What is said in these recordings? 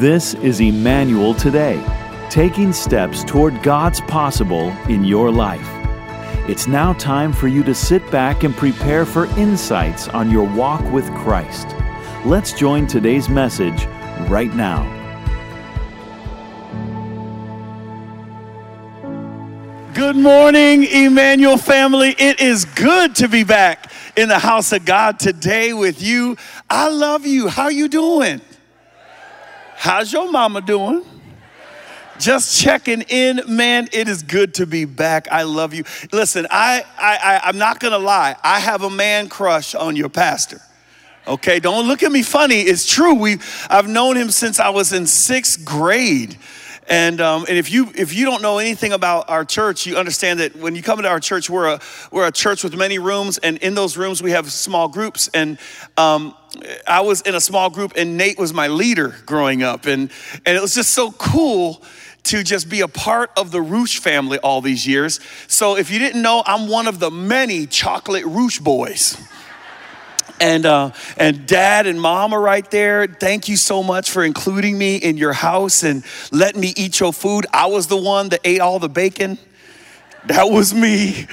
This is Emmanuel Today, taking steps toward God's possible in your life. It's now time for you to sit back and prepare for insights on your walk with Christ. Let's join today's message right now. Good morning, Emmanuel family. It is good to be back in the house of God today with you. I love you. How you doing? How's your mama doing? Just checking in, man. It is good to be back. I love you. Listen, I, I, I I'm not gonna lie. I have a man crush on your pastor. Okay, don't look at me funny. It's true. We, I've known him since I was in sixth grade. And, um, and if, you, if you don't know anything about our church, you understand that when you come into our church, we're a, we're a church with many rooms, and in those rooms, we have small groups. And um, I was in a small group, and Nate was my leader growing up. And, and it was just so cool to just be a part of the Roosh family all these years. So if you didn't know, I'm one of the many chocolate Roosh boys and uh, and dad and mom are right there. Thank you so much for including me in your house and letting me eat your food. I was the one that ate all the bacon. That was me.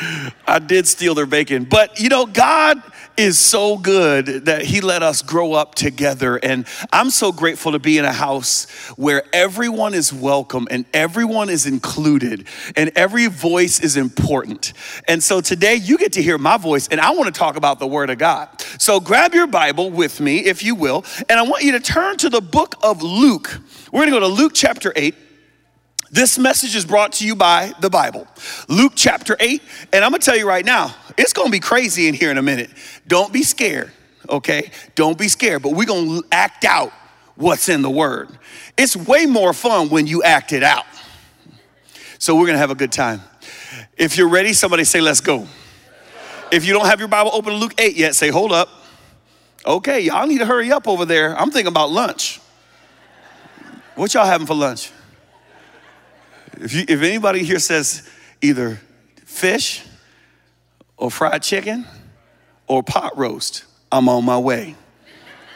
I did steal their bacon. But you know, God is so good that He let us grow up together. And I'm so grateful to be in a house where everyone is welcome and everyone is included and every voice is important. And so today you get to hear my voice, and I want to talk about the Word of God. So grab your Bible with me, if you will, and I want you to turn to the book of Luke. We're going to go to Luke chapter 8. This message is brought to you by the Bible. Luke chapter 8, and I'm gonna tell you right now, it's gonna be crazy in here in a minute. Don't be scared, okay? Don't be scared, but we're gonna act out what's in the Word. It's way more fun when you act it out. So we're gonna have a good time. If you're ready, somebody say, Let's go. If you don't have your Bible open to Luke 8 yet, say, Hold up. Okay, y'all need to hurry up over there. I'm thinking about lunch. What y'all having for lunch? If, you, if anybody here says either fish or fried chicken or pot roast, I'm on my way.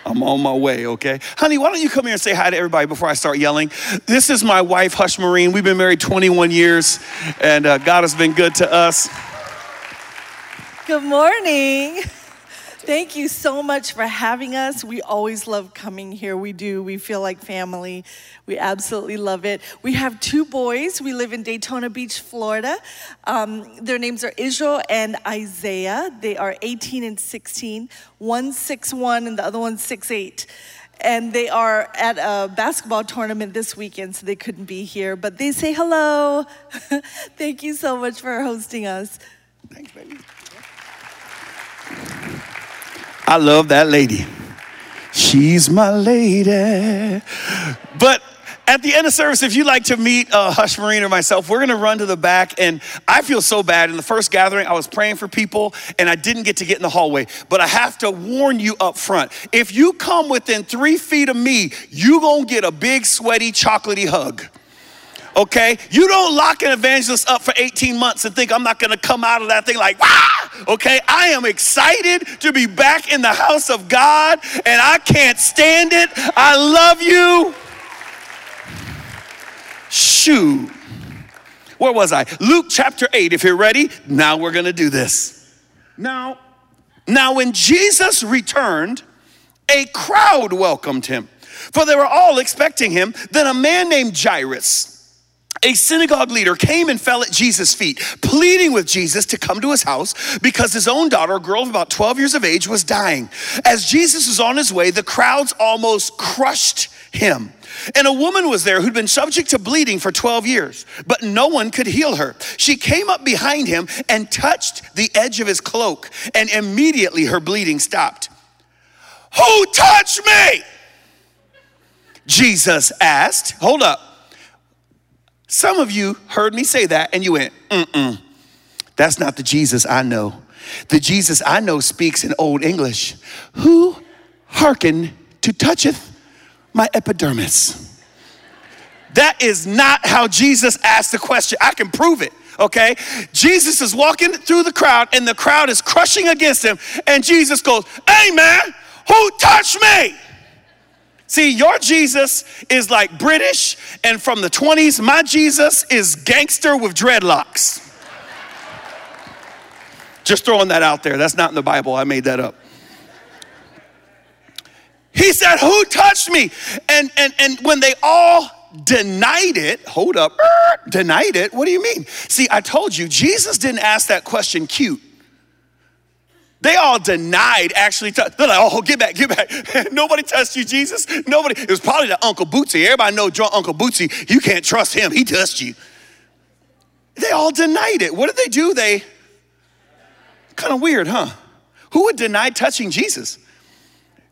I'm on my way, okay? Honey, why don't you come here and say hi to everybody before I start yelling? This is my wife, Hush Marine. We've been married 21 years, and uh, God has been good to us. Good morning. Thank you so much for having us. We always love coming here. We do. We feel like family. We absolutely love it. We have two boys. We live in Daytona Beach, Florida. Um, their names are Israel and Isaiah. They are 18 and 16. One six one and the other one six eight and they are at a basketball tournament this weekend, so they couldn't be here. But they say hello. Thank you so much for hosting us. Thanks, baby. I love that lady. She's my lady. But at the end of service, if you'd like to meet uh, Hush Marine or myself, we're gonna run to the back. And I feel so bad. In the first gathering, I was praying for people and I didn't get to get in the hallway. But I have to warn you up front if you come within three feet of me, you gonna get a big, sweaty, chocolatey hug okay? You don't lock an evangelist up for 18 months and think I'm not gonna come out of that thing like, wow, okay? I am excited to be back in the house of God and I can't stand it. I love you. Shoot. Where was I? Luke chapter 8. If you're ready, now we're gonna do this. Now, now when Jesus returned, a crowd welcomed him, for they were all expecting him. Then a man named Jairus, a synagogue leader came and fell at Jesus' feet, pleading with Jesus to come to his house because his own daughter, a girl of about 12 years of age, was dying. As Jesus was on his way, the crowds almost crushed him. And a woman was there who'd been subject to bleeding for 12 years, but no one could heal her. She came up behind him and touched the edge of his cloak, and immediately her bleeding stopped. Who touched me? Jesus asked. Hold up. Some of you heard me say that and you went, mm-mm, that's not the Jesus I know. The Jesus I know speaks in Old English. Who hearken to toucheth my epidermis? That is not how Jesus asked the question. I can prove it, okay? Jesus is walking through the crowd and the crowd is crushing against him. And Jesus goes, Hey man, who touched me? See, your Jesus is like British, and from the 20s, my Jesus is gangster with dreadlocks. Just throwing that out there. That's not in the Bible. I made that up. He said, Who touched me? And, and, and when they all denied it, hold up, er, denied it, what do you mean? See, I told you, Jesus didn't ask that question cute. They all denied actually. T- they're like, oh, get back, get back. Nobody touched you, Jesus. Nobody. It was probably the Uncle Bootsy. Everybody know drunk Uncle Bootsy. You can't trust him. He touched you. They all denied it. What did they do? They kind of weird, huh? Who would deny touching Jesus?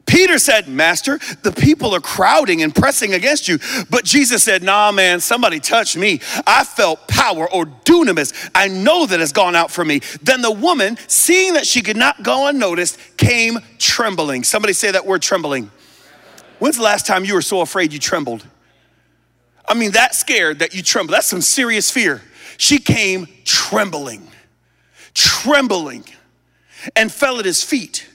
Peter said, Master, the people are crowding and pressing against you. But Jesus said, Nah, man, somebody touched me. I felt power or dunamis. I know that has gone out from me. Then the woman, seeing that she could not go unnoticed, came trembling. Somebody say that word trembling. When's the last time you were so afraid you trembled? I mean, that scared that you trembled. That's some serious fear. She came trembling, trembling, and fell at his feet.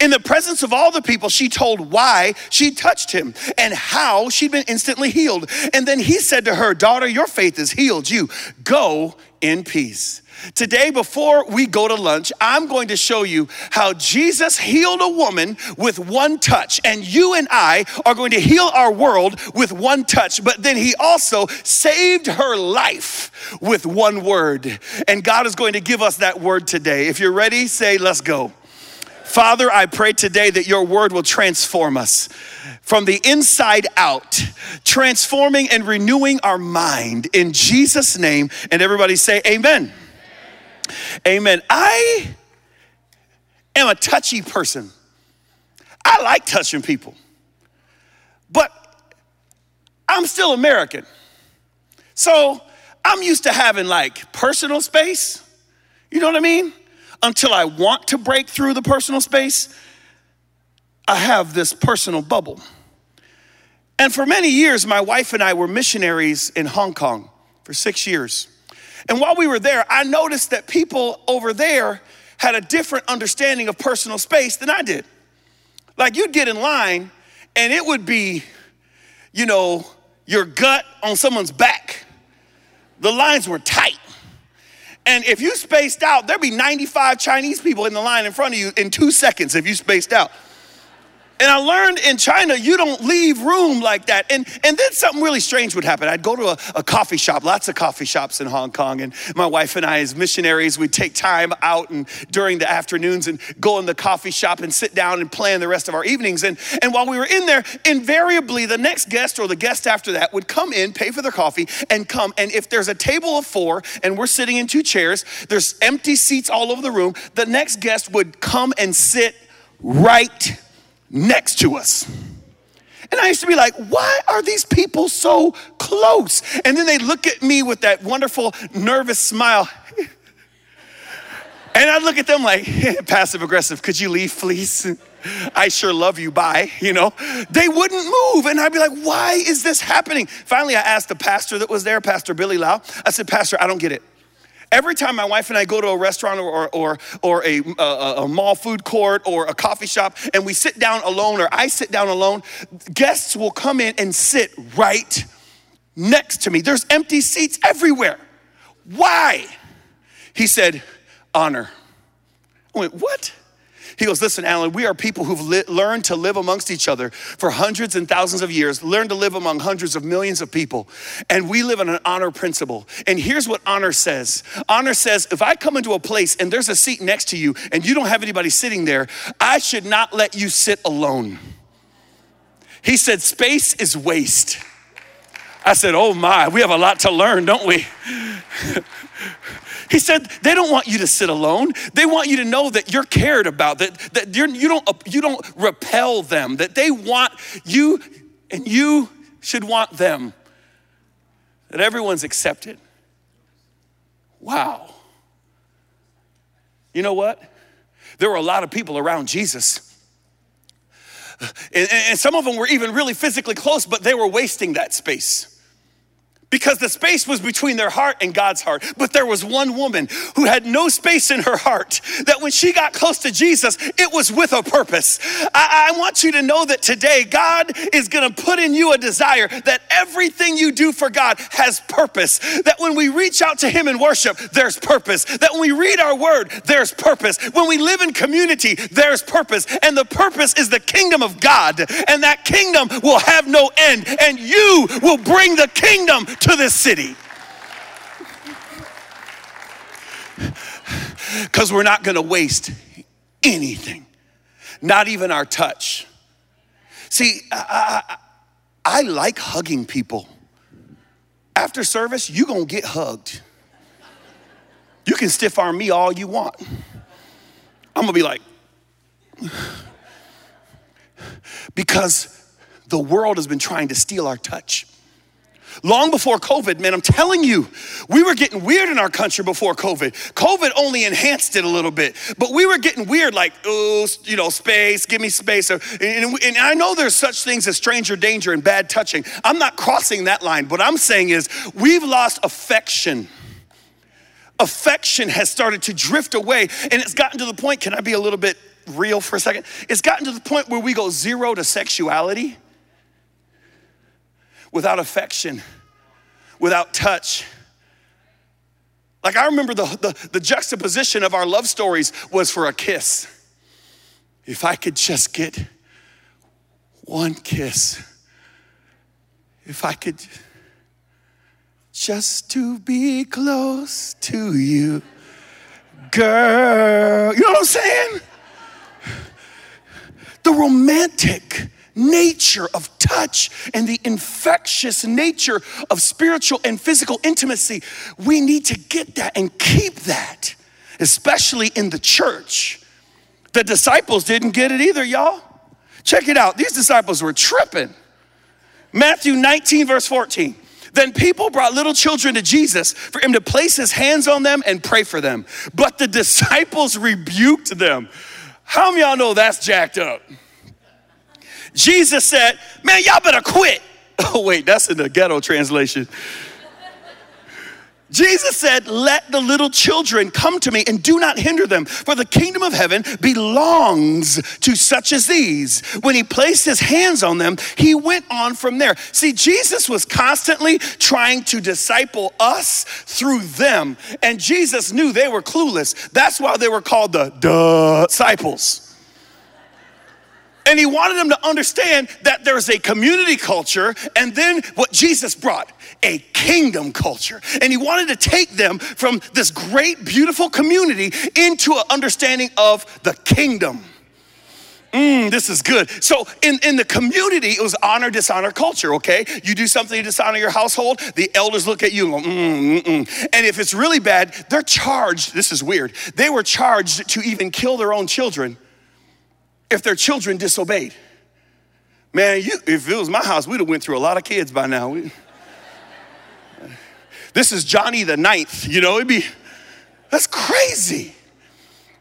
In the presence of all the people, she told why she touched him and how she'd been instantly healed. And then he said to her, Daughter, your faith has healed you. Go in peace. Today, before we go to lunch, I'm going to show you how Jesus healed a woman with one touch, and you and I are going to heal our world with one touch. But then he also saved her life with one word. And God is going to give us that word today. If you're ready, say, Let's go. Father, I pray today that your word will transform us from the inside out, transforming and renewing our mind in Jesus' name. And everybody say, Amen. Amen. I am a touchy person. I like touching people, but I'm still American. So I'm used to having like personal space. You know what I mean? Until I want to break through the personal space, I have this personal bubble. And for many years, my wife and I were missionaries in Hong Kong for six years. And while we were there, I noticed that people over there had a different understanding of personal space than I did. Like you'd get in line and it would be, you know, your gut on someone's back. The lines were tight. And if you spaced out, there'd be 95 Chinese people in the line in front of you in two seconds if you spaced out. And I learned in China, you don't leave room like that. And, and then something really strange would happen. I'd go to a, a, coffee shop, lots of coffee shops in Hong Kong. And my wife and I, as missionaries, we'd take time out and during the afternoons and go in the coffee shop and sit down and plan the rest of our evenings. And, and while we were in there, invariably the next guest or the guest after that would come in, pay for their coffee, and come. And if there's a table of four and we're sitting in two chairs, there's empty seats all over the room, the next guest would come and sit right next to us. And I used to be like, why are these people so close? And then they look at me with that wonderful, nervous smile. and I'd look at them like, passive aggressive, could you leave, please? I sure love you, bye, you know? They wouldn't move. And I'd be like, why is this happening? Finally, I asked the pastor that was there, Pastor Billy Lau. I said, Pastor, I don't get it. Every time my wife and I go to a restaurant or, or, or a, a, a, mall food court or a coffee shop and we sit down alone or I sit down alone, guests will come in and sit right next to me. There's empty seats everywhere. Why? He said, honor. I went, what? He goes, Listen, Alan, we are people who've li- learned to live amongst each other for hundreds and thousands of years, learned to live among hundreds of millions of people. And we live on an honor principle. And here's what honor says honor says, if I come into a place and there's a seat next to you and you don't have anybody sitting there, I should not let you sit alone. He said, Space is waste. I said, Oh my, we have a lot to learn, don't we? He said, they don't want you to sit alone. They want you to know that you're cared about, that, that you're, you, don't, you don't repel them, that they want you and you should want them, that everyone's accepted. Wow. You know what? There were a lot of people around Jesus. And, and some of them were even really physically close, but they were wasting that space because the space was between their heart and God's heart. But there was one woman who had no space in her heart that when she got close to Jesus, it was with a purpose. I, I want you to know that today, God is gonna put in you a desire that everything you do for God has purpose. That when we reach out to Him in worship, there's purpose. That when we read our word, there's purpose. When we live in community, there's purpose. And the purpose is the kingdom of God. And that kingdom will have no end. And you will bring the kingdom to this city. Because we're not going to waste anything, not even our touch. See, I, I, I like hugging people. After service, you're going to get hugged. You can stiff arm me all you want. I'm going to be like, because the world has been trying to steal our touch. Long before COVID, man, I'm telling you, we were getting weird in our country before COVID. COVID only enhanced it a little bit, but we were getting weird, like, oh, you know, space, give me space. And, and I know there's such things as stranger danger and bad touching. I'm not crossing that line. What I'm saying is, we've lost affection. Affection has started to drift away, and it's gotten to the point, can I be a little bit real for a second? It's gotten to the point where we go zero to sexuality without affection, without touch. Like I remember the, the, the, juxtaposition of our love stories was for a kiss. If I could just get one kiss, if I could just to be close to you, girl. You know what I'm saying? The romantic nature of touch and the infectious nature of spiritual and physical intimacy. We need to get that and keep that, especially in the church. The disciples didn't get it either, y'all. Check it out. These disciples were tripping. Matthew 19, verse 14. Then people brought little children to Jesus for him to place his hands on them and pray for them. But the disciples rebuked them. How many y'all know that's jacked up? Jesus said, Man, y'all better quit. Oh, wait, that's in the ghetto translation. Jesus said, Let the little children come to me and do not hinder them, for the kingdom of heaven belongs to such as these. When he placed his hands on them, he went on from there. See, Jesus was constantly trying to disciple us through them, and Jesus knew they were clueless. That's why they were called the disciples. And he wanted them to understand that there's a community culture and then what Jesus brought a kingdom culture. And he wanted to take them from this great, beautiful community into an understanding of the kingdom. Mm, this is good. So in, in the community, it was honor, dishonor culture, okay? You do something to dishonor your household, the elders look at you and go, mm, mm, mm. And if it's really bad, they're charged, this is weird, they were charged to even kill their own children if their children disobeyed. Man, you, if it was my house, we'd have went through a lot of kids by now. We, this is Johnny the ninth, you know, it'd be, that's crazy.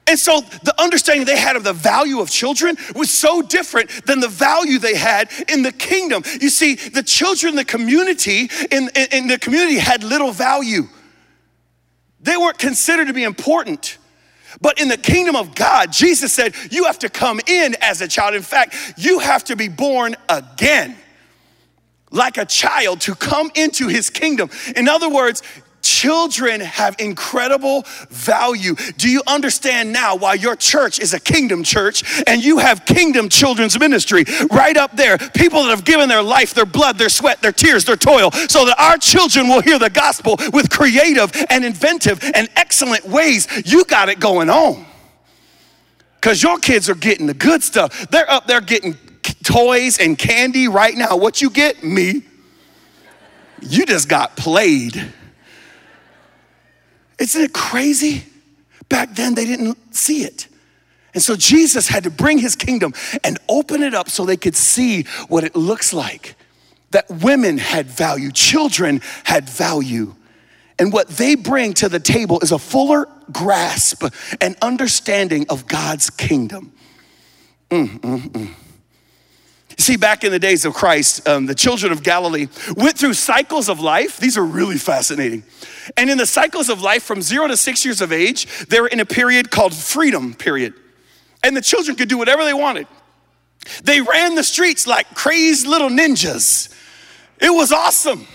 And so the understanding they had of the value of children was so different than the value they had in the kingdom. You see, the children the community, in, in, in the community had little value. They weren't considered to be important. But in the kingdom of God, Jesus said, you have to come in as a child. In fact, you have to be born again like a child to come into his kingdom. In other words, Children have incredible value. Do you understand now why your church is a kingdom church and you have kingdom children's ministry right up there? People that have given their life, their blood, their sweat, their tears, their toil, so that our children will hear the gospel with creative and inventive and excellent ways. You got it going on. Because your kids are getting the good stuff. They're up there getting toys and candy right now. What you get? Me. You just got played. Isn't it crazy? Back then, they didn't see it. And so Jesus had to bring his kingdom and open it up so they could see what it looks like. That women had value, children had value. And what they bring to the table is a fuller grasp and understanding of God's kingdom. Mm, mm, mm. See, back in the days of Christ, um, the children of Galilee went through cycles of life. These are really fascinating. And in the cycles of life from zero to six years of age, they were in a period called freedom period. And the children could do whatever they wanted. They ran the streets like crazed little ninjas. It was awesome.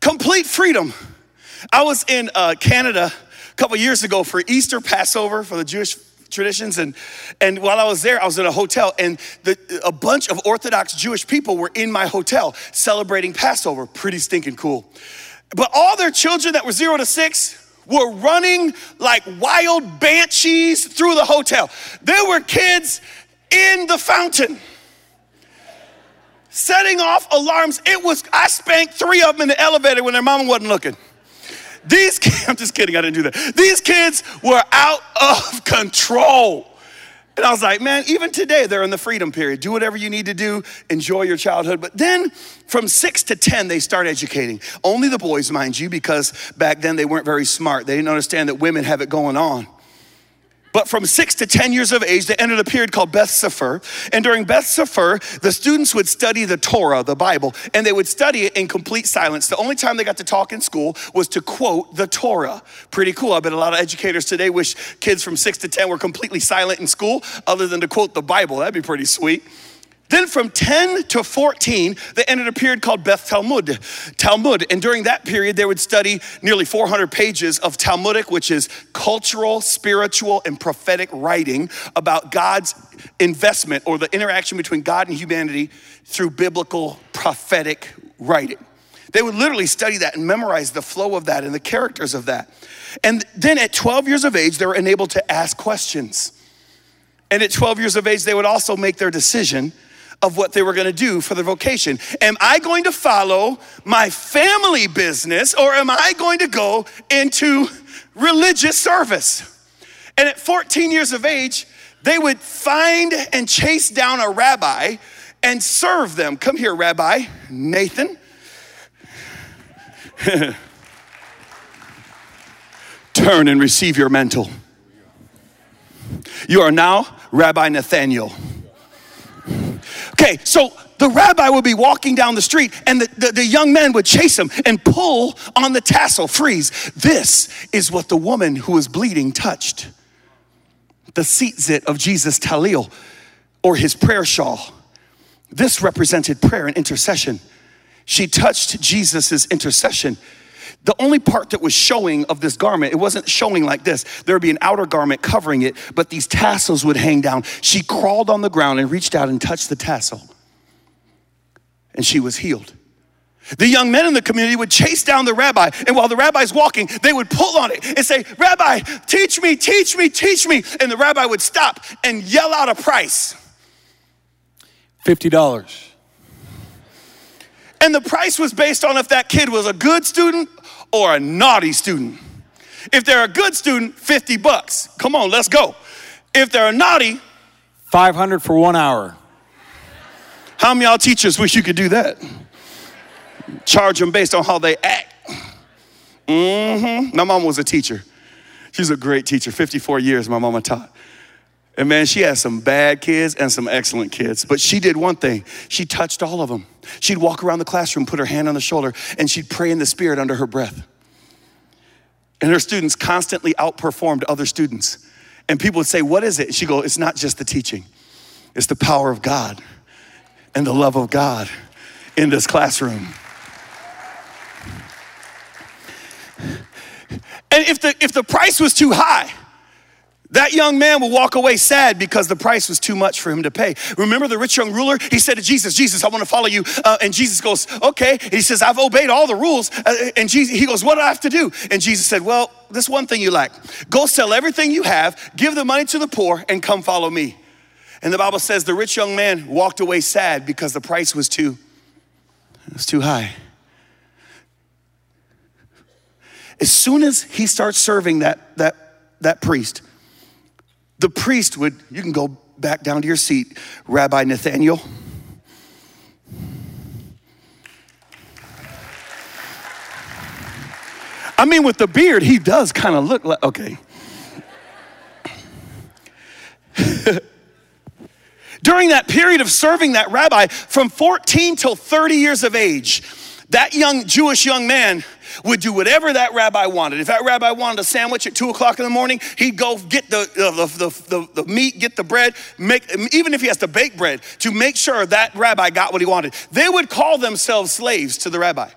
Complete freedom. I was in uh, Canada a couple years ago for Easter Passover for the Jewish traditions. And, and while I was there, I was in a hotel, and the, a bunch of Orthodox Jewish people were in my hotel celebrating Passover. Pretty stinking cool. But all their children that were zero to six were running like wild banshees through the hotel. There were kids in the fountain setting off alarms. It was, I spanked three of them in the elevator when their mama wasn't looking. These kids, I'm just kidding, I didn't do that. These kids were out of control. And I was like, man, even today they're in the freedom period. Do whatever you need to do, enjoy your childhood. But then from six to 10, they start educating. Only the boys, mind you, because back then they weren't very smart. They didn't understand that women have it going on. But from six to 10 years of age, they entered a period called Beth Sefer. And during Beth Sefer, the students would study the Torah, the Bible, and they would study it in complete silence. The only time they got to talk in school was to quote the Torah. Pretty cool. I bet a lot of educators today wish kids from six to 10 were completely silent in school other than to quote the Bible. That'd be pretty sweet. Then from 10 to 14, they entered a period called Beth Talmud. Talmud. And during that period, they would study nearly 400 pages of Talmudic, which is cultural, spiritual, and prophetic writing about God's investment or the interaction between God and humanity through biblical prophetic writing. They would literally study that and memorize the flow of that and the characters of that. And then at 12 years of age, they were enabled to ask questions. And at 12 years of age, they would also make their decision of what they were going to do for their vocation. Am I going to follow my family business or am I going to go into religious service? And at 14 years of age, they would find and chase down a rabbi and serve them. Come here, Rabbi Nathan. Turn and receive your mantle. You are now Rabbi Nathaniel. Okay, so the rabbi would be walking down the street and the, the, the, young men would chase him and pull on the tassel, freeze. This is what the woman who was bleeding touched. The tzitzit of Jesus' talil, or his prayer shawl. This represented prayer and intercession. She touched Jesus' intercession. The only part that was showing of this garment, it wasn't showing like this. There would be an outer garment covering it, but these tassels would hang down. She crawled on the ground and reached out and touched the tassel, and she was healed. The young men in the community would chase down the rabbi, and while the rabbi's walking, they would pull on it and say, Rabbi, teach me, teach me, teach me. And the rabbi would stop and yell out a price $50. And the price was based on if that kid was a good student or a naughty student. If they're a good student, 50 bucks. Come on, let's go. If they're a naughty, 500 for one hour. How many y'all teachers wish you could do that? Charge them based on how they act. Mm-hmm. My mom was a teacher. She's a great teacher. 54 years my mama taught. And man, she had some bad kids and some excellent kids. But she did one thing she touched all of them. She'd walk around the classroom, put her hand on the shoulder, and she'd pray in the spirit under her breath. And her students constantly outperformed other students. And people would say, What is it? She'd go, It's not just the teaching, it's the power of God and the love of God in this classroom. And if the, if the price was too high, that young man will walk away sad because the price was too much for him to pay. Remember the rich young ruler? He said to Jesus, Jesus, I want to follow you. Uh, and Jesus goes, okay. And he says, I've obeyed all the rules. Uh, and Jesus, he goes, what do I have to do? And Jesus said, well, this one thing you lack. Go sell everything you have, give the money to the poor, and come follow me. And the Bible says the rich young man walked away sad because the price was too, it was too high. As soon as he starts serving that, that, that priest, the priest would, you can go back down to your seat, Rabbi Nathaniel. I mean, with the beard, he does kind of look like, okay. During that period of serving that rabbi, from 14 till 30 years of age, that young Jewish young man would do whatever that rabbi wanted. If that rabbi wanted a sandwich at two o'clock in the morning, he'd go get the, uh, the, the, the, the meat, get the bread, make, even if he has to bake bread, to make sure that rabbi got what he wanted. They would call themselves slaves to the rabbi.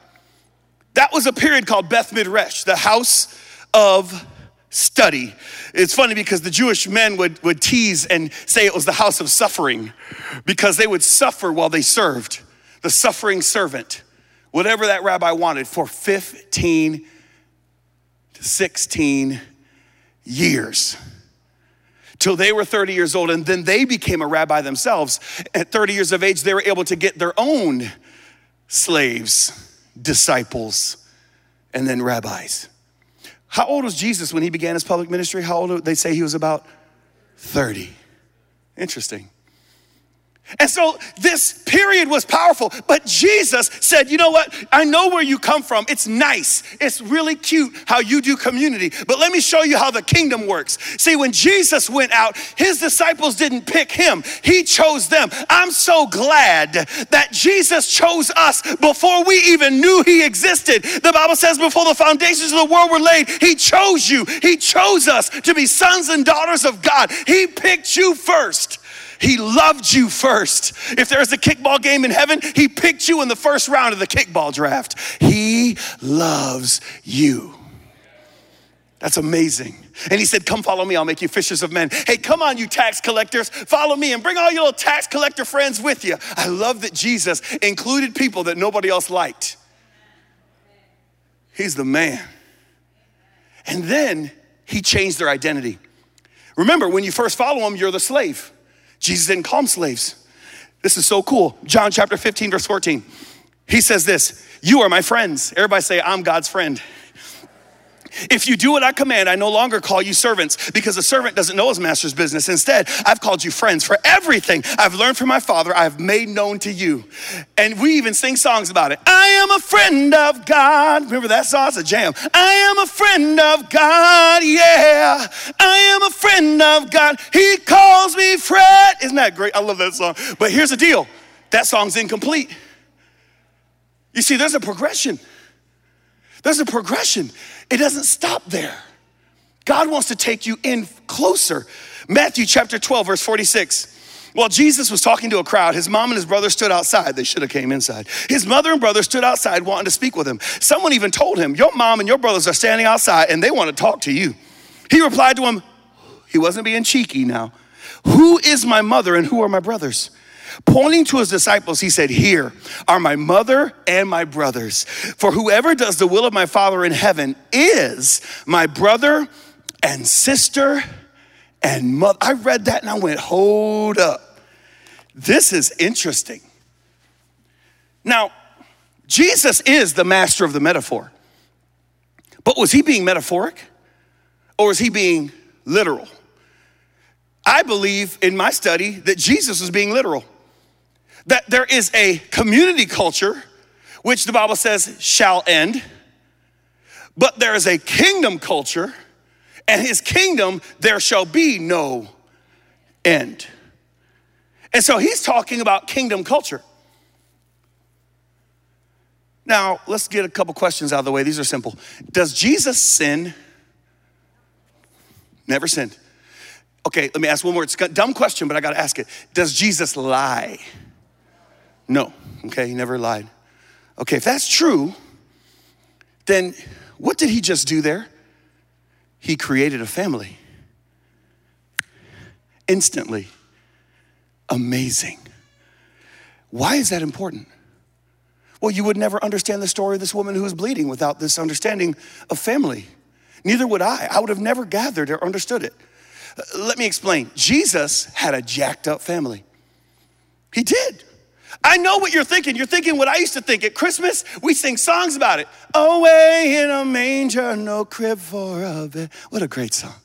That was a period called Beth Midrash, the house of study. It's funny because the Jewish men would, would tease and say it was the house of suffering because they would suffer while they served. The suffering servant whatever that rabbi wanted for 15 to 16 years. Till they were 30 years old and then they became a rabbi themselves. At 30 years of age they were able to get their own slaves disciples and then rabbis. How old was jesus when he began his public ministry? How old they say he was about 30 interesting and so this period was powerful, but Jesus said, You know what? I know where you come from. It's nice. It's really cute how you do community, but let me show you how the kingdom works. See, when Jesus went out, his disciples didn't pick him, he chose them. I'm so glad that Jesus chose us before we even knew he existed. The Bible says, Before the foundations of the world were laid, he chose you, he chose us to be sons and daughters of God. He picked you first. He loved you first. If there's a kickball game in heaven, He picked you in the first round of the kickball draft. He loves you. That's amazing. And he said, Come follow me, I'll make you fishers of men. Hey, come on, you tax collectors, follow me and bring all your little tax collector friends with you. I love that Jesus included people that nobody else liked. He's the man. And then he changed their identity. Remember, when you first follow him, you're the slave. Jesus didn't call them slaves. This is so cool. John chapter 15, verse 14. He says this You are my friends. Everybody say, I'm God's friend. If you do what I command, I no longer call you servants because a servant doesn't know his master's business. Instead, I've called you friends for everything I've learned from my father, I've made known to you. And we even sing songs about it. I am a friend of God. Remember that song? It's a jam. I am a friend of God. Yeah. I am a friend of God. He calls me Fred. Isn't that great? I love that song. But here's the deal that song's incomplete. You see, there's a progression. There's a progression. It doesn't stop there. God wants to take you in closer. Matthew chapter 12, verse 46. While Jesus was talking to a crowd, his mom and his brother stood outside. They should have came inside. His mother and brother stood outside wanting to speak with him. Someone even told him, Your mom and your brothers are standing outside and they want to talk to you. He replied to him, He wasn't being cheeky now. Who is my mother and who are my brothers? Pointing to his disciples, he said, Here are my mother and my brothers. For whoever does the will of my Father in heaven is my brother and sister and mother. I read that and I went, Hold up. This is interesting. Now, Jesus is the master of the metaphor. But was he being metaphoric or is he being literal? I believe in my study that Jesus was being literal that there is a community culture, which the Bible says shall end, but there is a kingdom culture, and his kingdom there shall be no end. And so he's talking about kingdom culture. Now, let's get a couple questions out of the way. These are simple. Does Jesus sin? Never sinned. Okay, let me ask one more. It's a dumb question, but I got to ask it. Does Jesus lie? No. Okay, he never lied. Okay, if that's true, then what did he just do there? He created a family. Instantly. Amazing. Why is that important? Well, you would never understand the story of this woman who was bleeding without this understanding of family. Neither would I. I would have never gathered or understood it. Uh, let me explain. Jesus had a jacked up family. He did. I know what you're thinking. You're thinking what I used to think. At Christmas, we sing songs about it. Away in a manger, no crib for a bed. What a great song.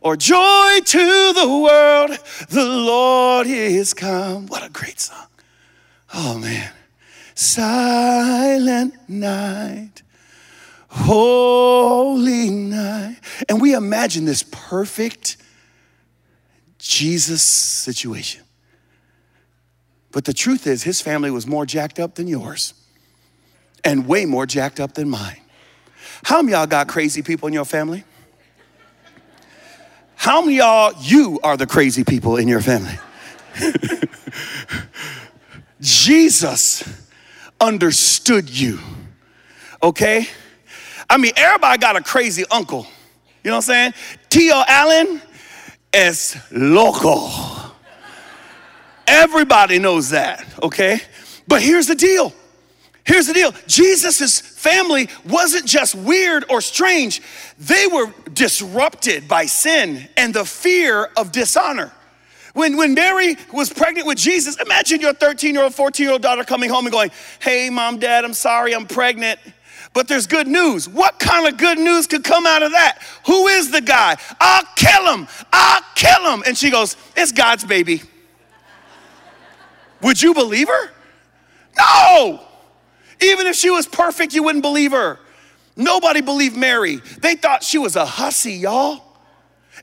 Or joy to the world, the Lord is come. What a great song. Oh man. Silent night, holy night. And we imagine this perfect Jesus situation. But the truth is, his family was more jacked up than yours and way more jacked up than mine. How many y'all got crazy people in your family? How many y'all, you are the crazy people in your family? Jesus understood you, okay? I mean, everybody got a crazy uncle. You know what I'm saying? T.O. Allen es loco. Everybody knows that, okay? But here's the deal. Here's the deal. Jesus' family wasn't just weird or strange. They were disrupted by sin and the fear of dishonor. When, when Mary was pregnant with Jesus, imagine your 13 year old, 14 year old daughter coming home and going, Hey, mom, dad, I'm sorry, I'm pregnant. But there's good news. What kind of good news could come out of that? Who is the guy? I'll kill him. I'll kill him. And she goes, It's God's baby. Would you believe her? No. Even if she was perfect, you wouldn't believe her. Nobody believed Mary. They thought she was a hussy, y'all.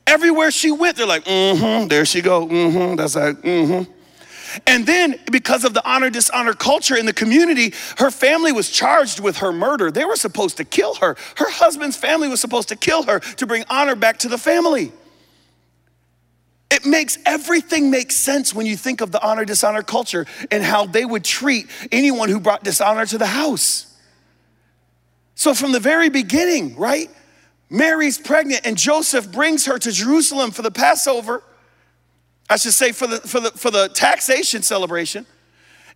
Everywhere she went, they're like, mm-hmm, there she go, mm-hmm, that's like, mm-hmm. And then, because of the honor dishonor culture in the community, her family was charged with her murder. They were supposed to kill her. Her husband's family was supposed to kill her to bring honor back to the family. It makes everything make sense when you think of the honor dishonor culture and how they would treat anyone who brought dishonor to the house. So, from the very beginning, right? Mary's pregnant and Joseph brings her to Jerusalem for the Passover. I should say for the, for the, for the taxation celebration.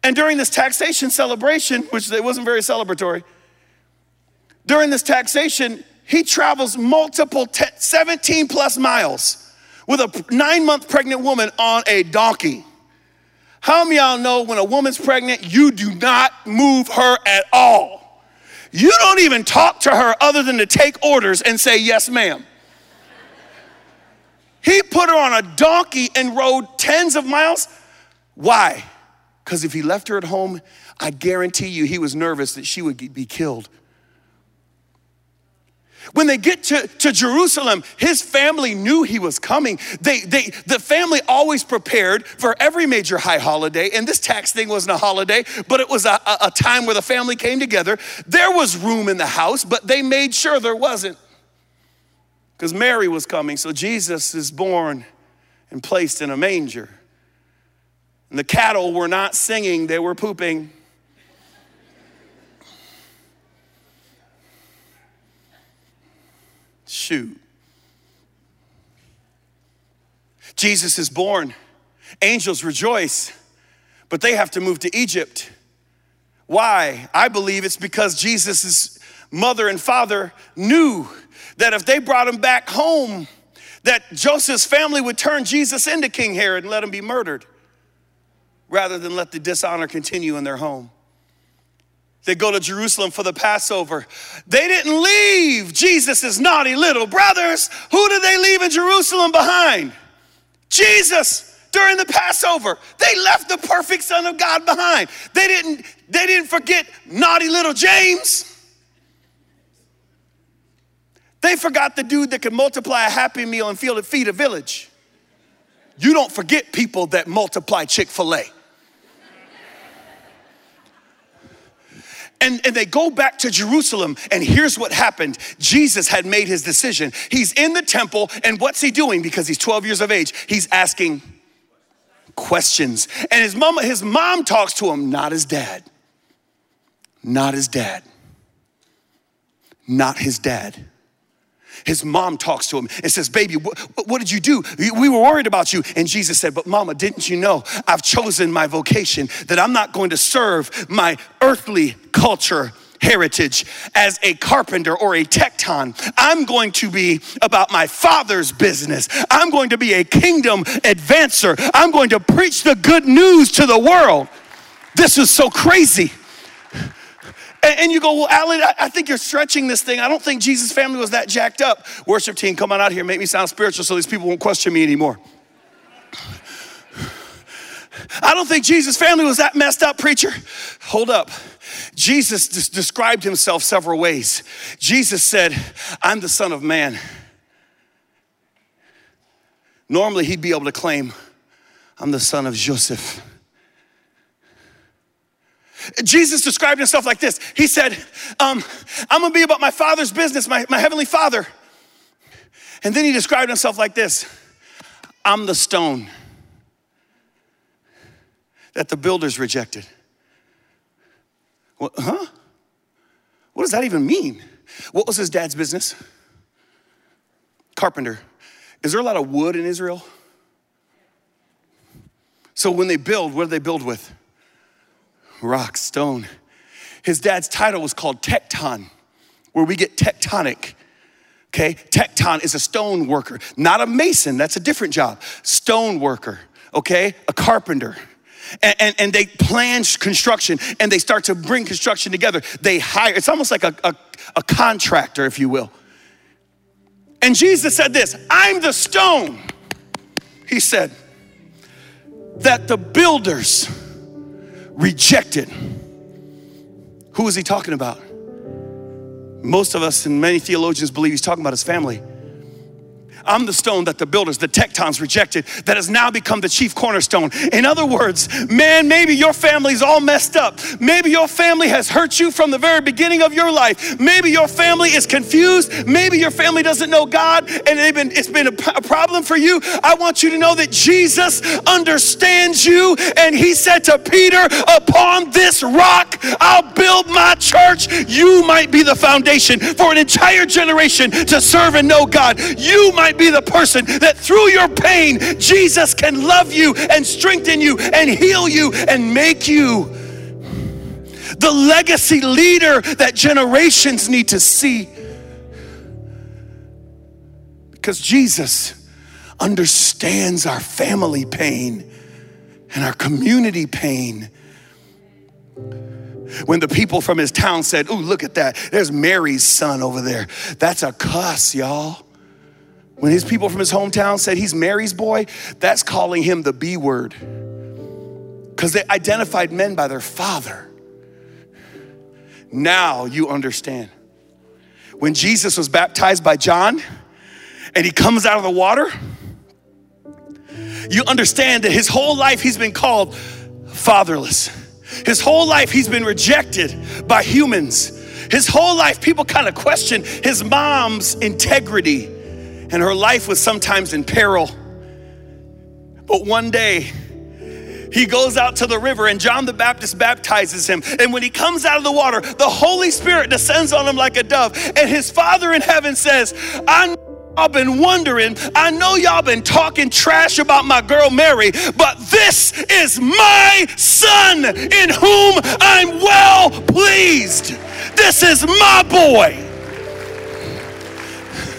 And during this taxation celebration, which it wasn't very celebratory, during this taxation, he travels multiple 17 plus miles with a nine month pregnant woman on a donkey. How many y'all know when a woman's pregnant, you do not move her at all? You don't even talk to her other than to take orders and say, Yes, ma'am. He put her on a donkey and rode tens of miles. Why? Because if he left her at home, I guarantee you he was nervous that she would be killed. When they get to, to Jerusalem, his family knew he was coming. They, they, the family always prepared for every major high holiday, and this tax thing wasn't a holiday, but it was a, a, a time where the family came together. There was room in the house, but they made sure there wasn't because Mary was coming. So Jesus is born and placed in a manger. And the cattle were not singing, they were pooping. Shoot. Jesus is born. Angels rejoice, but they have to move to Egypt. Why? I believe it's because Jesus' mother and father knew that if they brought him back home, that Joseph's family would turn Jesus into King Herod and let him be murdered rather than let the dishonor continue in their home. They go to Jerusalem for the Passover. They didn't leave Jesus' naughty little brothers. Who did they leave in Jerusalem behind? Jesus during the Passover. They left the perfect Son of God behind. They didn't, they didn't forget naughty little James. They forgot the dude that could multiply a happy meal and feed a village. You don't forget people that multiply Chick fil A. And, and, they go back to Jerusalem, and here's what happened Jesus had made his decision. He's in the temple, and what's he doing? Because he's 12 years of age, he's asking questions. And his mom, his mom talks to him, not his dad. Not his dad. Not his dad. His mom talks to him and says, Baby, what, what did you do? We were worried about you. And Jesus said, But mama, didn't you know I've chosen my vocation that I'm not going to serve my earthly culture heritage as a carpenter or a tekton. I'm going to be about my father's business. I'm going to be a kingdom advancer. I'm going to preach the good news to the world. This is so crazy. And, you go, well, Alan, I think you're stretching this thing. I don't think Jesus' family was that jacked up. Worship team, come on out here, make me sound spiritual so these people won't question me anymore. I don't think Jesus' family was that messed up, preacher. Hold up. Jesus des- described himself several ways. Jesus said, I'm the Son of Man. Normally, he'd be able to claim, I'm the son of Joseph. Jesus described himself like this He said, um, I'm gonna be about my father's business, my, my heavenly father. And then he described himself like this I'm the stone that the builders rejected. What, huh? What does that even mean? What was his dad's business? Carpenter. Is there a lot of wood in Israel? So when they build, what do they build with? Rock, stone. His dad's title was called Tekton, where we get tectonic. Okay, tekton is a stone worker, not a mason, that's a different job. Stone worker, okay, a carpenter. And, and, and, they plan construction and they start to bring construction together. They hire, it's almost like a, a, a contractor, if you will. And Jesus said this I'm the stone, he said, that the builders rejected. Who is he talking about? Most of us and many theologians believe he's talking about his family. I'm the stone that the builders, the tektons rejected, that has now become the chief cornerstone. In other words, man, maybe your family's all messed up. Maybe your family has hurt you from the very beginning of your life. Maybe your family is confused. Maybe your family doesn't know God and been, it's been a, a problem for you. I want you to know that Jesus understands you. And he said to Peter, Upon this rock, I'll build my church. You might be the foundation for an entire generation to serve and know God. You might might be the person that through your pain, Jesus can love you and strengthen you and heal you and make you the legacy leader that generations need to see. Because Jesus understands our family pain and our community pain. When the people from his town said, Oh, look at that. There's Mary's son over there. That's a cuss, y'all. When his people from his hometown said he's Mary's boy, that's calling him the B word. Because they identified men by their father. Now you understand. When Jesus was baptized by John and he comes out of the water, you understand that his whole life he's been called fatherless. His whole life he's been rejected by humans. His whole life people kind of question his mom's integrity and her life was sometimes in peril. But one day, he goes out to the river and John the Baptist baptizes him. And when he comes out of the water, the Holy Spirit descends on him like a dove. And his Father in heaven says, I Y'all been wondering, I know y'all been talking trash about my girl Mary, but this is my son in whom I'm well pleased. This is my boy.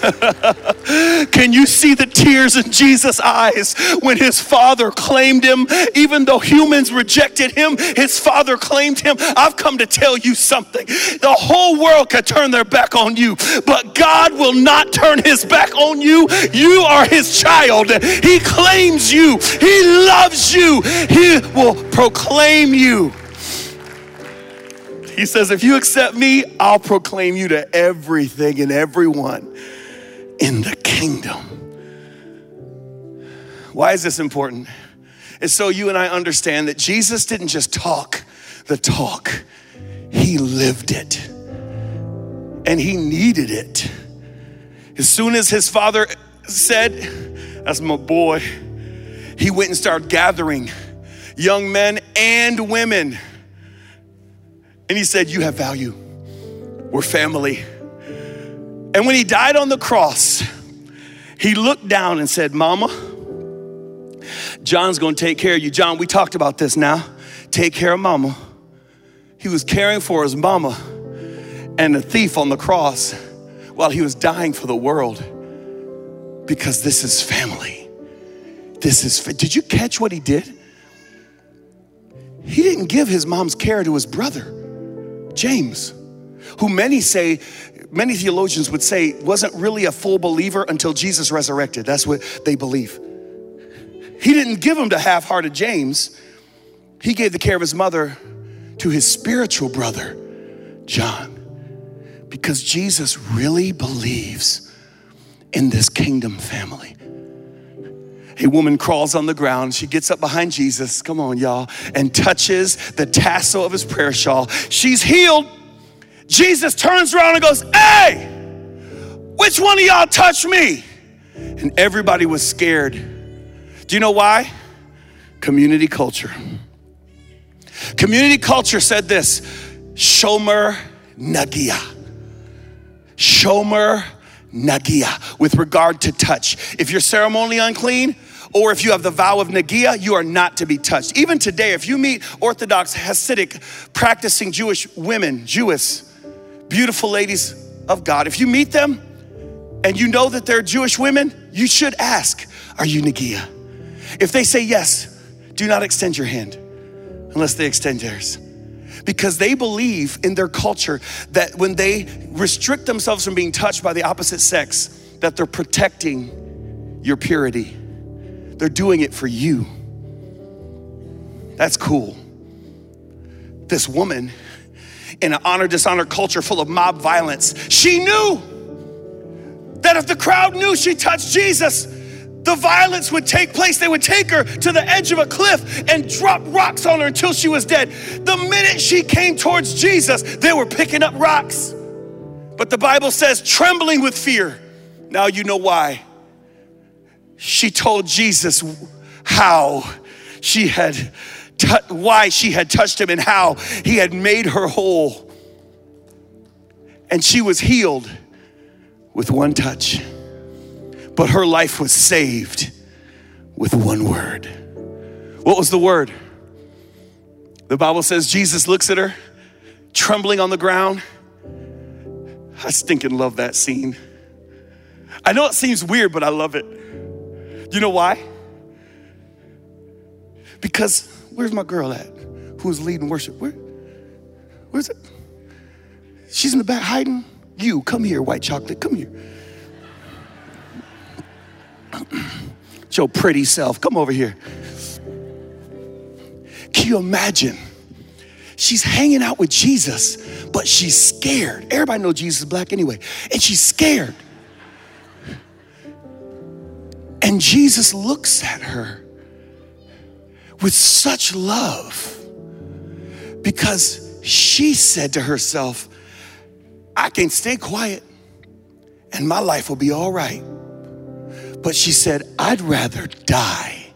Can you see the tears in Jesus' eyes when his father claimed him? Even though humans rejected him, his father claimed him. I've come to tell you something. The whole world could turn their back on you, but God will not turn his back on you. You are his child. He claims you, he loves you, he will proclaim you. He says, if you accept me, I'll proclaim you to everything and everyone in the kingdom. Why is this important? It's so you and I understand that Jesus didn't just talk the talk, he lived it. And he needed it. As soon as his father said, That's my boy, he went and started gathering young men and women. And he said, You have value. We're family. And when he died on the cross, he looked down and said, Mama, John's gonna take care of you. John, we talked about this now. Take care of mama. He was caring for his mama and the thief on the cross while he was dying for the world because this is family. This is, did you catch what he did? He didn't give his mom's care to his brother, James, who many say many theologians would say wasn't really a full believer until Jesus resurrected. That's what they believe. He didn't give him to half hearted James, he gave the care of his mother to his spiritual brother, John, because Jesus really believes in this kingdom family. A woman crawls on the ground. She gets up behind Jesus, come on, y'all, and touches the tassel of his prayer shawl. She's healed. Jesus turns around and goes, Hey, which one of y'all touched me? And everybody was scared. Do you know why? Community culture. Community culture said this Shomer Nagia. Shomer Nagia, with regard to touch. If you're ceremonially unclean, or if you have the vow of Nagia, you are not to be touched. Even today, if you meet Orthodox, Hasidic, practicing Jewish women, Jewish, beautiful ladies of God, if you meet them and you know that they're Jewish women, you should ask, Are you Nagia? If they say yes, do not extend your hand unless they extend theirs because they believe in their culture that when they restrict themselves from being touched by the opposite sex, that they're protecting your purity. They're doing it for you. That's cool. This woman in an honor dishonor culture full of mob violence, she knew that if the crowd knew she touched Jesus, the violence would take place. They would take her to the edge of a cliff and drop rocks on her until she was dead. The minute she came towards Jesus, they were picking up rocks. But the Bible says, trembling with fear. Now you know why. She told Jesus how she had, t- why she had touched him and how he had made her whole. And she was healed with one touch but her life was saved with one word. What was the word? The Bible says Jesus looks at her, trembling on the ground. I stinking love that scene. I know it seems weird, but I love it. You know why? Because where's my girl at? Who's leading worship? Where? Where's it? She's in the back hiding. You, come here, white chocolate, come here. it's your pretty self. Come over here. Can you imagine? She's hanging out with Jesus, but she's scared. Everybody knows Jesus is black anyway, and she's scared. And Jesus looks at her with such love because she said to herself, I can stay quiet and my life will be all right. But she said, I'd rather die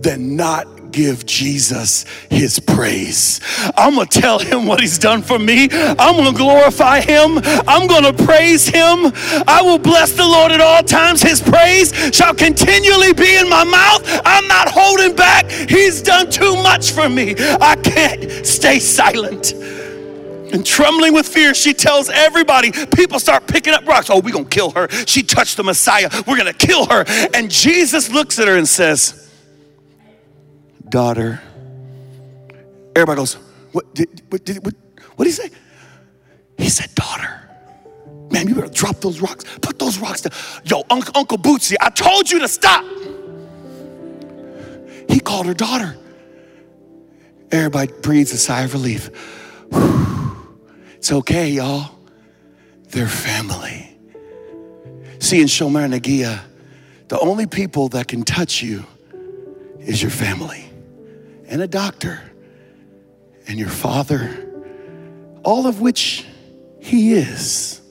than not give Jesus his praise. I'm gonna tell him what he's done for me. I'm gonna glorify him. I'm gonna praise him. I will bless the Lord at all times. His praise shall continually be in my mouth. I'm not holding back. He's done too much for me. I can't stay silent. And trembling with fear, she tells everybody, people start picking up rocks. Oh, we're going to kill her. She touched the Messiah. We're going to kill her. And Jesus looks at her and says, Daughter. Everybody goes, What did, what, did, what, what did he say? He said, Daughter. Man, you better drop those rocks. Put those rocks down. Yo, Uncle, Uncle Bootsy, I told you to stop. He called her daughter. Everybody breathes a sigh of relief. Whew. It's okay, y'all. They're family. See, in Shomer Nagia, the only people that can touch you is your family and a doctor and your father, all of which he is.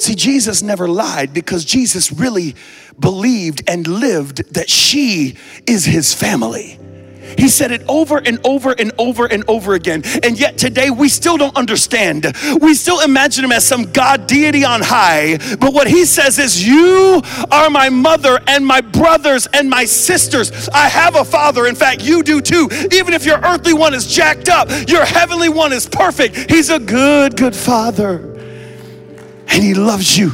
See, Jesus never lied because Jesus really believed and lived that she is his family. He said it over and over and over and over again. And yet today we still don't understand. We still imagine him as some God deity on high. But what he says is, You are my mother and my brothers and my sisters. I have a father. In fact, you do too. Even if your earthly one is jacked up, your heavenly one is perfect. He's a good, good father. And he loves you.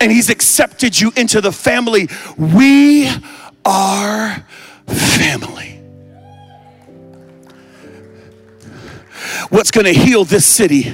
And he's accepted you into the family. We are family. What's going to heal this city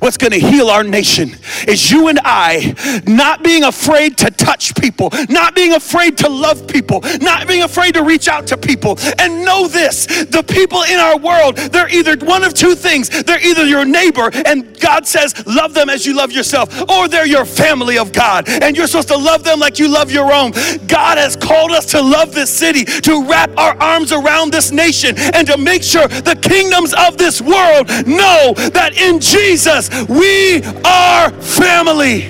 What's going to heal our nation is you and I not being afraid to touch people, not being afraid to love people, not being afraid to reach out to people. And know this the people in our world, they're either one of two things. They're either your neighbor, and God says, love them as you love yourself, or they're your family of God, and you're supposed to love them like you love your own. God has called us to love this city, to wrap our arms around this nation, and to make sure the kingdoms of this world know that in Jesus, Jesus, we are family.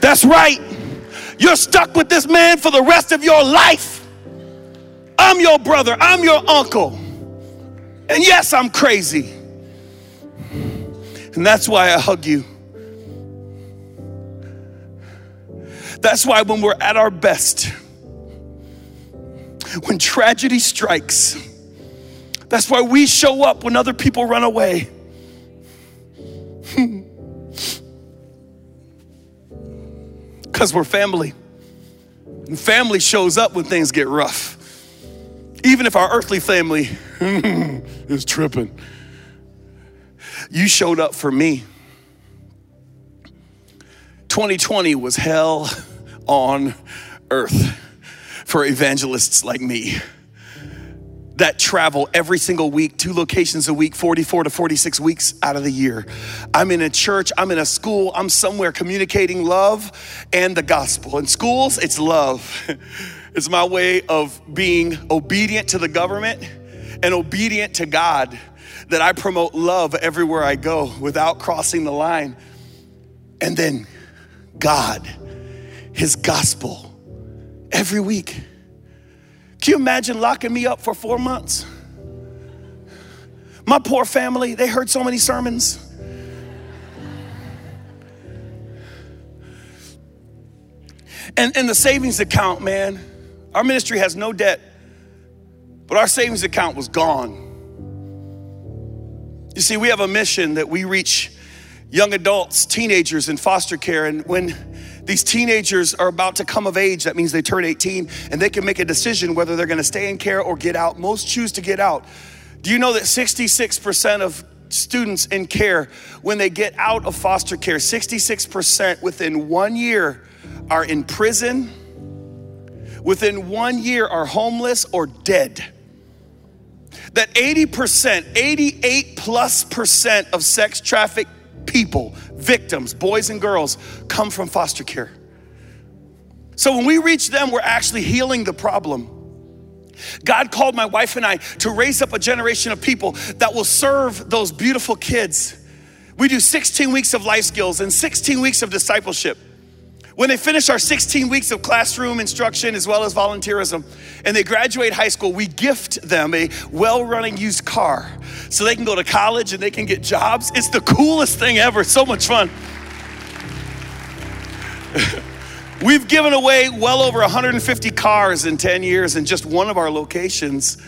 That's right. You're stuck with this man for the rest of your life. I'm your brother, I'm your uncle. And yes, I'm crazy. And that's why I hug you. That's why when we're at our best, when tragedy strikes, that's why we show up when other people run away. Because we're family. And family shows up when things get rough. Even if our earthly family is tripping. You showed up for me. 2020 was hell on earth for evangelists like me that travel every single week, two locations a week, 44 to 46 weeks out of the year. I'm in a church, I'm in a school, I'm somewhere communicating love and the gospel. In schools, it's love. It's my way of being obedient to the government and obedient to God, that I promote love everywhere I go without crossing the line. And then God, His gospel, every week. Can you imagine locking me up for four months? My poor family, they heard so many sermons. And, and the savings account, man, our ministry has no debt, but our savings account was gone. You see, we have a mission that we reach young adults, teenagers in foster care, and when these teenagers are about to come of age. That means they turn 18 and they can make a decision whether they're going to stay in care or get out. Most choose to get out. Do you know that 66% of students in care, when they get out of foster care, 66% within one year are in prison, within one year are homeless or dead? That 80%, 88 plus percent of sex trafficked people, victims, boys and girls, come from foster care. So when we reach them, we're actually healing the problem. God called my wife and I to raise up a generation of people that will serve those beautiful kids. We do 16 weeks of life skills and 16 weeks of discipleship. When they finish our 16 weeks of classroom instruction as well as volunteerism and they graduate high school, we gift them a well running used car so they can go to college and they can get jobs. It's the coolest thing ever, so much fun. We've given away well over 150 cars in 10 years in just one of our locations.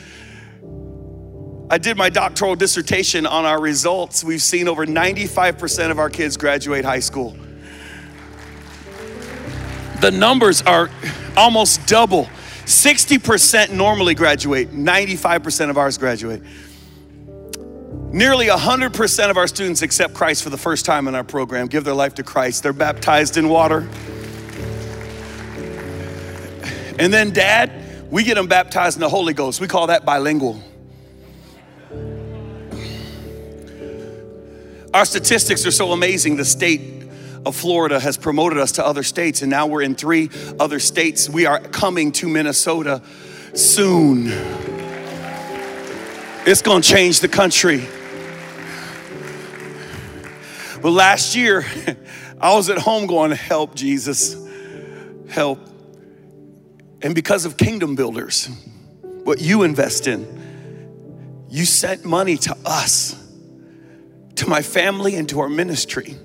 I did my doctoral dissertation on our results. We've seen over 95% of our kids graduate high school the numbers are almost double. 60% normally graduate, 95% of ours graduate. Nearly 100% of our students accept Christ for the first time in our program, give their life to Christ. They're baptized in water. And then, dad, we get them baptized in the Holy Ghost. We call that bilingual. Our statistics are so amazing. The state of Florida has promoted us to other states, and now we're in three other states. We are coming to Minnesota soon. It's gonna change the country. But last year, I was at home going, Help, Jesus, help. And because of Kingdom Builders, what you invest in, you sent money to us, to my family, and to our ministry.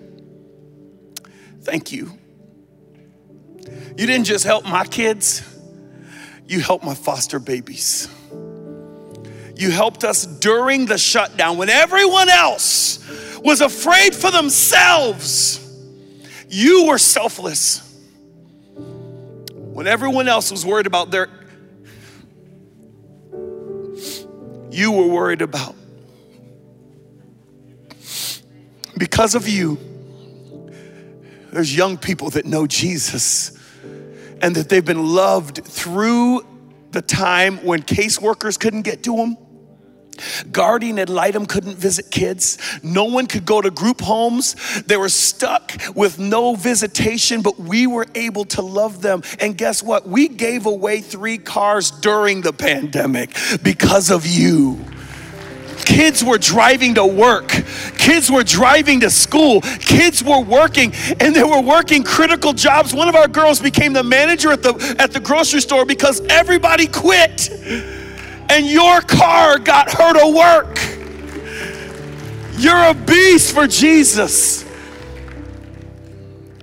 Thank you. You didn't just help my kids, you helped my foster babies. You helped us during the shutdown when everyone else was afraid for themselves. You were selfless. When everyone else was worried about their, you were worried about. Because of you, there's young people that know Jesus and that they've been loved through the time when caseworkers couldn't get to them. Guardian ad litem couldn't visit kids. No one could go to group homes. They were stuck with no visitation, but we were able to love them. And guess what? We gave away three cars during the pandemic because of you. Kids were driving to work. Kids were driving to school. Kids were working and they were working critical jobs. One of our girls became the manager at the at the grocery store because everybody quit. And your car got her to work. You're a beast for Jesus.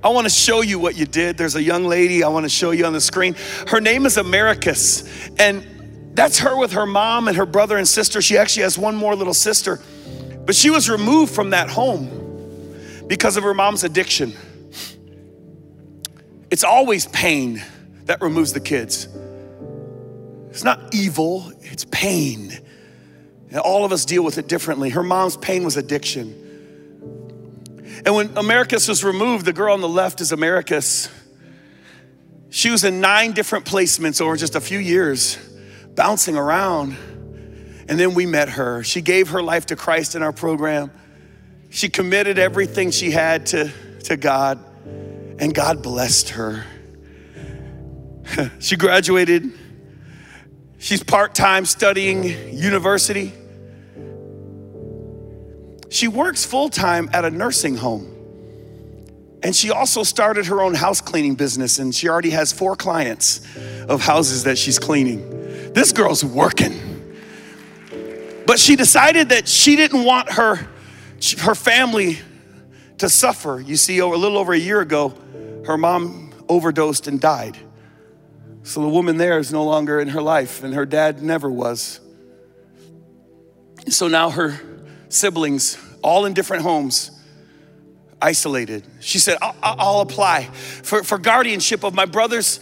I want to show you what you did. There's a young lady I want to show you on the screen. Her name is Americus. And that's her with her mom and her brother and sister. She actually has one more little sister. But she was removed from that home because of her mom's addiction. It's always pain that removes the kids. It's not evil, it's pain. And all of us deal with it differently. Her mom's pain was addiction. And when Americus was removed, the girl on the left is Americus. She was in nine different placements over just a few years bouncing around. And then we met her. She gave her life to Christ in our program. She committed everything she had to, to God, and God blessed her. she graduated. She's part time studying university. She works full time at a nursing home. And she also started her own house cleaning business, and she already has four clients of houses that she's cleaning. This girl's working. But she decided that she didn't want her, her family to suffer. You see, a little over a year ago, her mom overdosed and died. So the woman there is no longer in her life, and her dad never was. So now her siblings, all in different homes, isolated. She said, I'll, I'll apply for, for guardianship of my brothers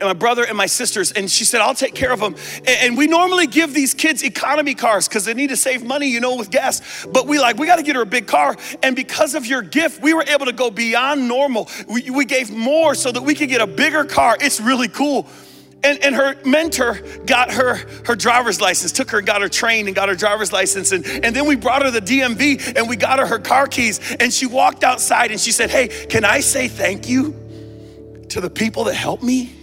my brother and my sisters. And she said, I'll take care of them. And we normally give these kids economy cars because they need to save money, you know, with gas. But we like, we got to get her a big car. And because of your gift, we were able to go beyond normal. We, we gave more so that we could get a bigger car. It's really cool. And, and her mentor got her her driver's license, took her and got her trained and got her driver's license. And, and then we brought her the DMV and we got her her car keys. And she walked outside and she said, Hey, can I say thank you to the people that helped me?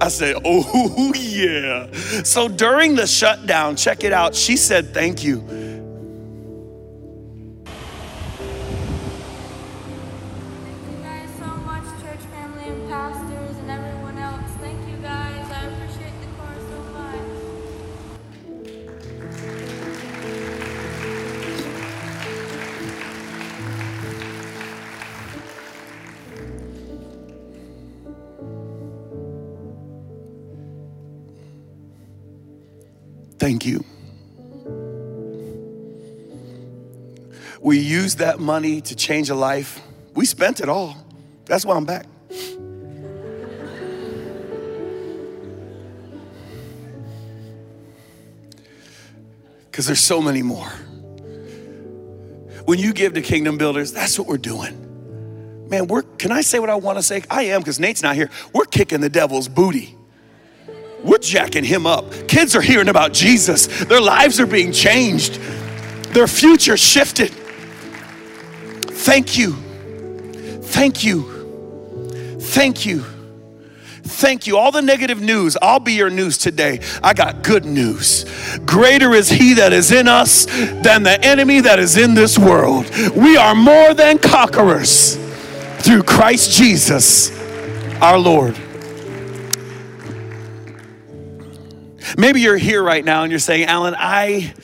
I said, Oh, yeah. So during the shutdown, check it out, she said, Thank you. Thank you. We used that money to change a life. We spent it all. That's why I'm back. Because there's so many more. When you give to Kingdom Builders, that's what we're doing. Man, we're, can I say what I want to say? I am because Nate's not here. We're kicking the devil's booty we're jacking him up. Kids are hearing about Jesus, their lives are being changed, their future shifted. Thank you. Thank you. Thank you. Thank you. All the negative news, I'll be your news today. I got good news. Greater is He that is in us than the enemy that is in this world. We are more than conquerors through Christ Jesus our Lord. Maybe you're here right now and you're saying, Alan, I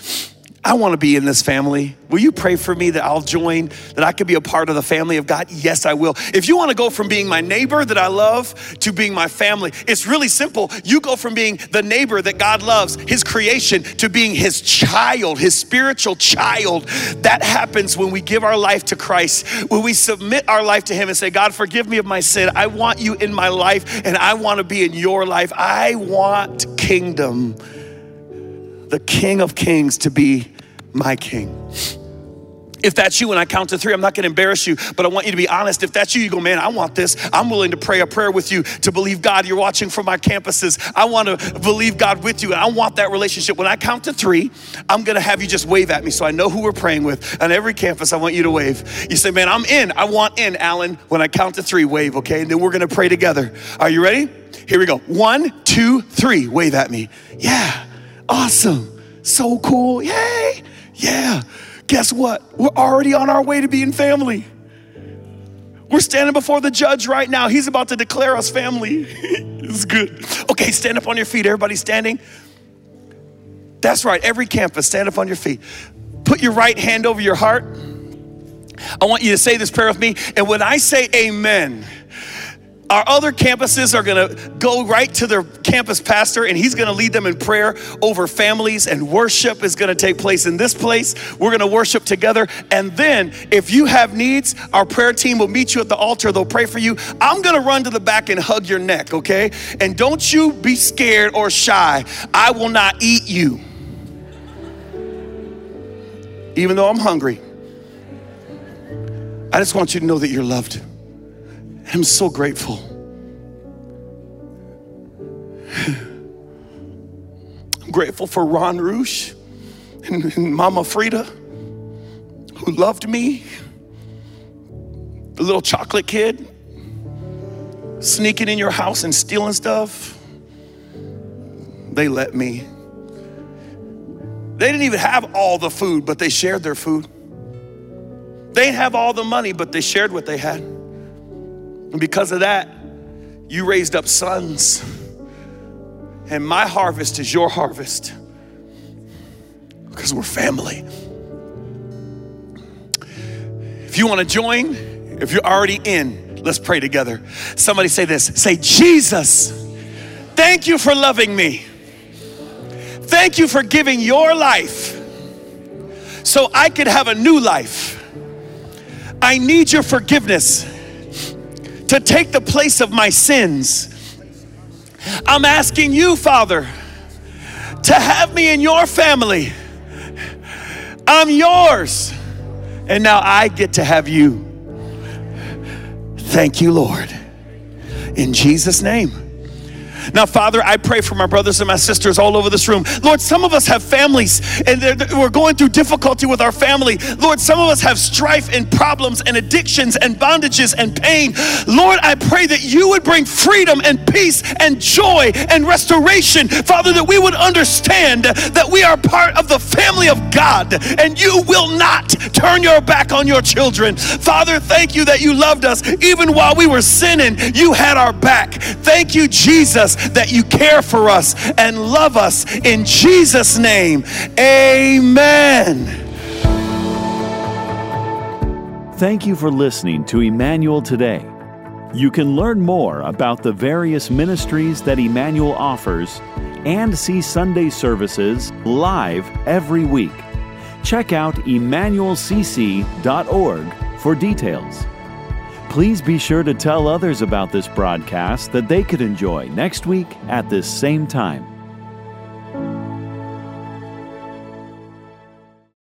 I want to be in this family. Will you pray for me that I'll join, that I could be a part of the family of God? Yes, I will. If you want to go from being my neighbor that I love to being my family, it's really simple. You go from being the neighbor that God loves, his creation, to being his child, his spiritual child. That happens when we give our life to Christ, when we submit our life to him and say, God, forgive me of my sin. I want you in my life and I want to be in your life. I want kingdom the King of Kings to be my King. If that's you, when I count to three, I'm not gonna embarrass you, but I want you to be honest. If that's you, you go, man, I want this. I'm willing to pray a prayer with you to believe God. You're watching from my campuses. I wanna believe God with you, and I want that relationship. When I count to three, I'm gonna have you just wave at me so I know who we're praying with. On every campus, I want you to wave. You say, man, I'm in. I want in, Alan. When I count to three, wave, okay? And then we're gonna pray together. Are you ready? Here we go. One, two, three. Wave at me. Yeah. Awesome. So cool. Yay. Yeah guess what? We're already on our way to being family. We're standing before the judge right now. He's about to declare us family. it's good. Okay, stand up on your feet. Everybody standing. That's right. Every campus, stand up on your feet. Put your right hand over your heart. I want you to say this prayer with me. And when I say amen, our other campuses are going to go right to their campus pastor and he's going to lead them in prayer over families and worship is going to take place in this place. We're going to worship together. And then if you have needs, our prayer team will meet you at the altar. They'll pray for you. I'm going to run to the back and hug your neck, okay? And don't you be scared or shy. I will not eat you. Even though I'm hungry. I just want you to know that you're loved. I'm so grateful. I'm grateful for Ron Roosh and, and Mama Frida, who loved me. The little chocolate kid sneaking in your house and stealing stuff. They let me. They didn't even have all the food, but they shared their food. They didn't have all the money, but they shared what they had. And because of that, you raised up sons. And my harvest is your harvest because we're family. If you want to join, if you're already in, let's pray together. Somebody say this say, Jesus, thank you for loving me. Thank you for giving your life so I could have a new life. I need your forgiveness to take the place of my sins. I'm asking you, Father, to have me in your family. I'm yours. And now I get to have you. Thank you, Lord. In Jesus' name. Now, Father, I pray for my brothers and my sisters all over this room. Lord, some of us have families and we're going through difficulty with our family. Lord, some of us have strife and problems and addictions and bondages and pain. Lord, I pray that you would bring freedom and peace and joy and restoration. Father, that we would understand that we are part of the family of God and you will not turn your back on your children. Father, thank you that you loved us even while we were sinning. You had our back. Thank you, Jesus that you care for us and love us. In Jesus' name, amen. Thank you for listening to Emmanuel Today. You can learn more about the various ministries that Emmanuel offers and see Sunday services live every week. Check out emmanuelcc.org for details. Please be sure to tell others about this broadcast that they could enjoy next week at this same time.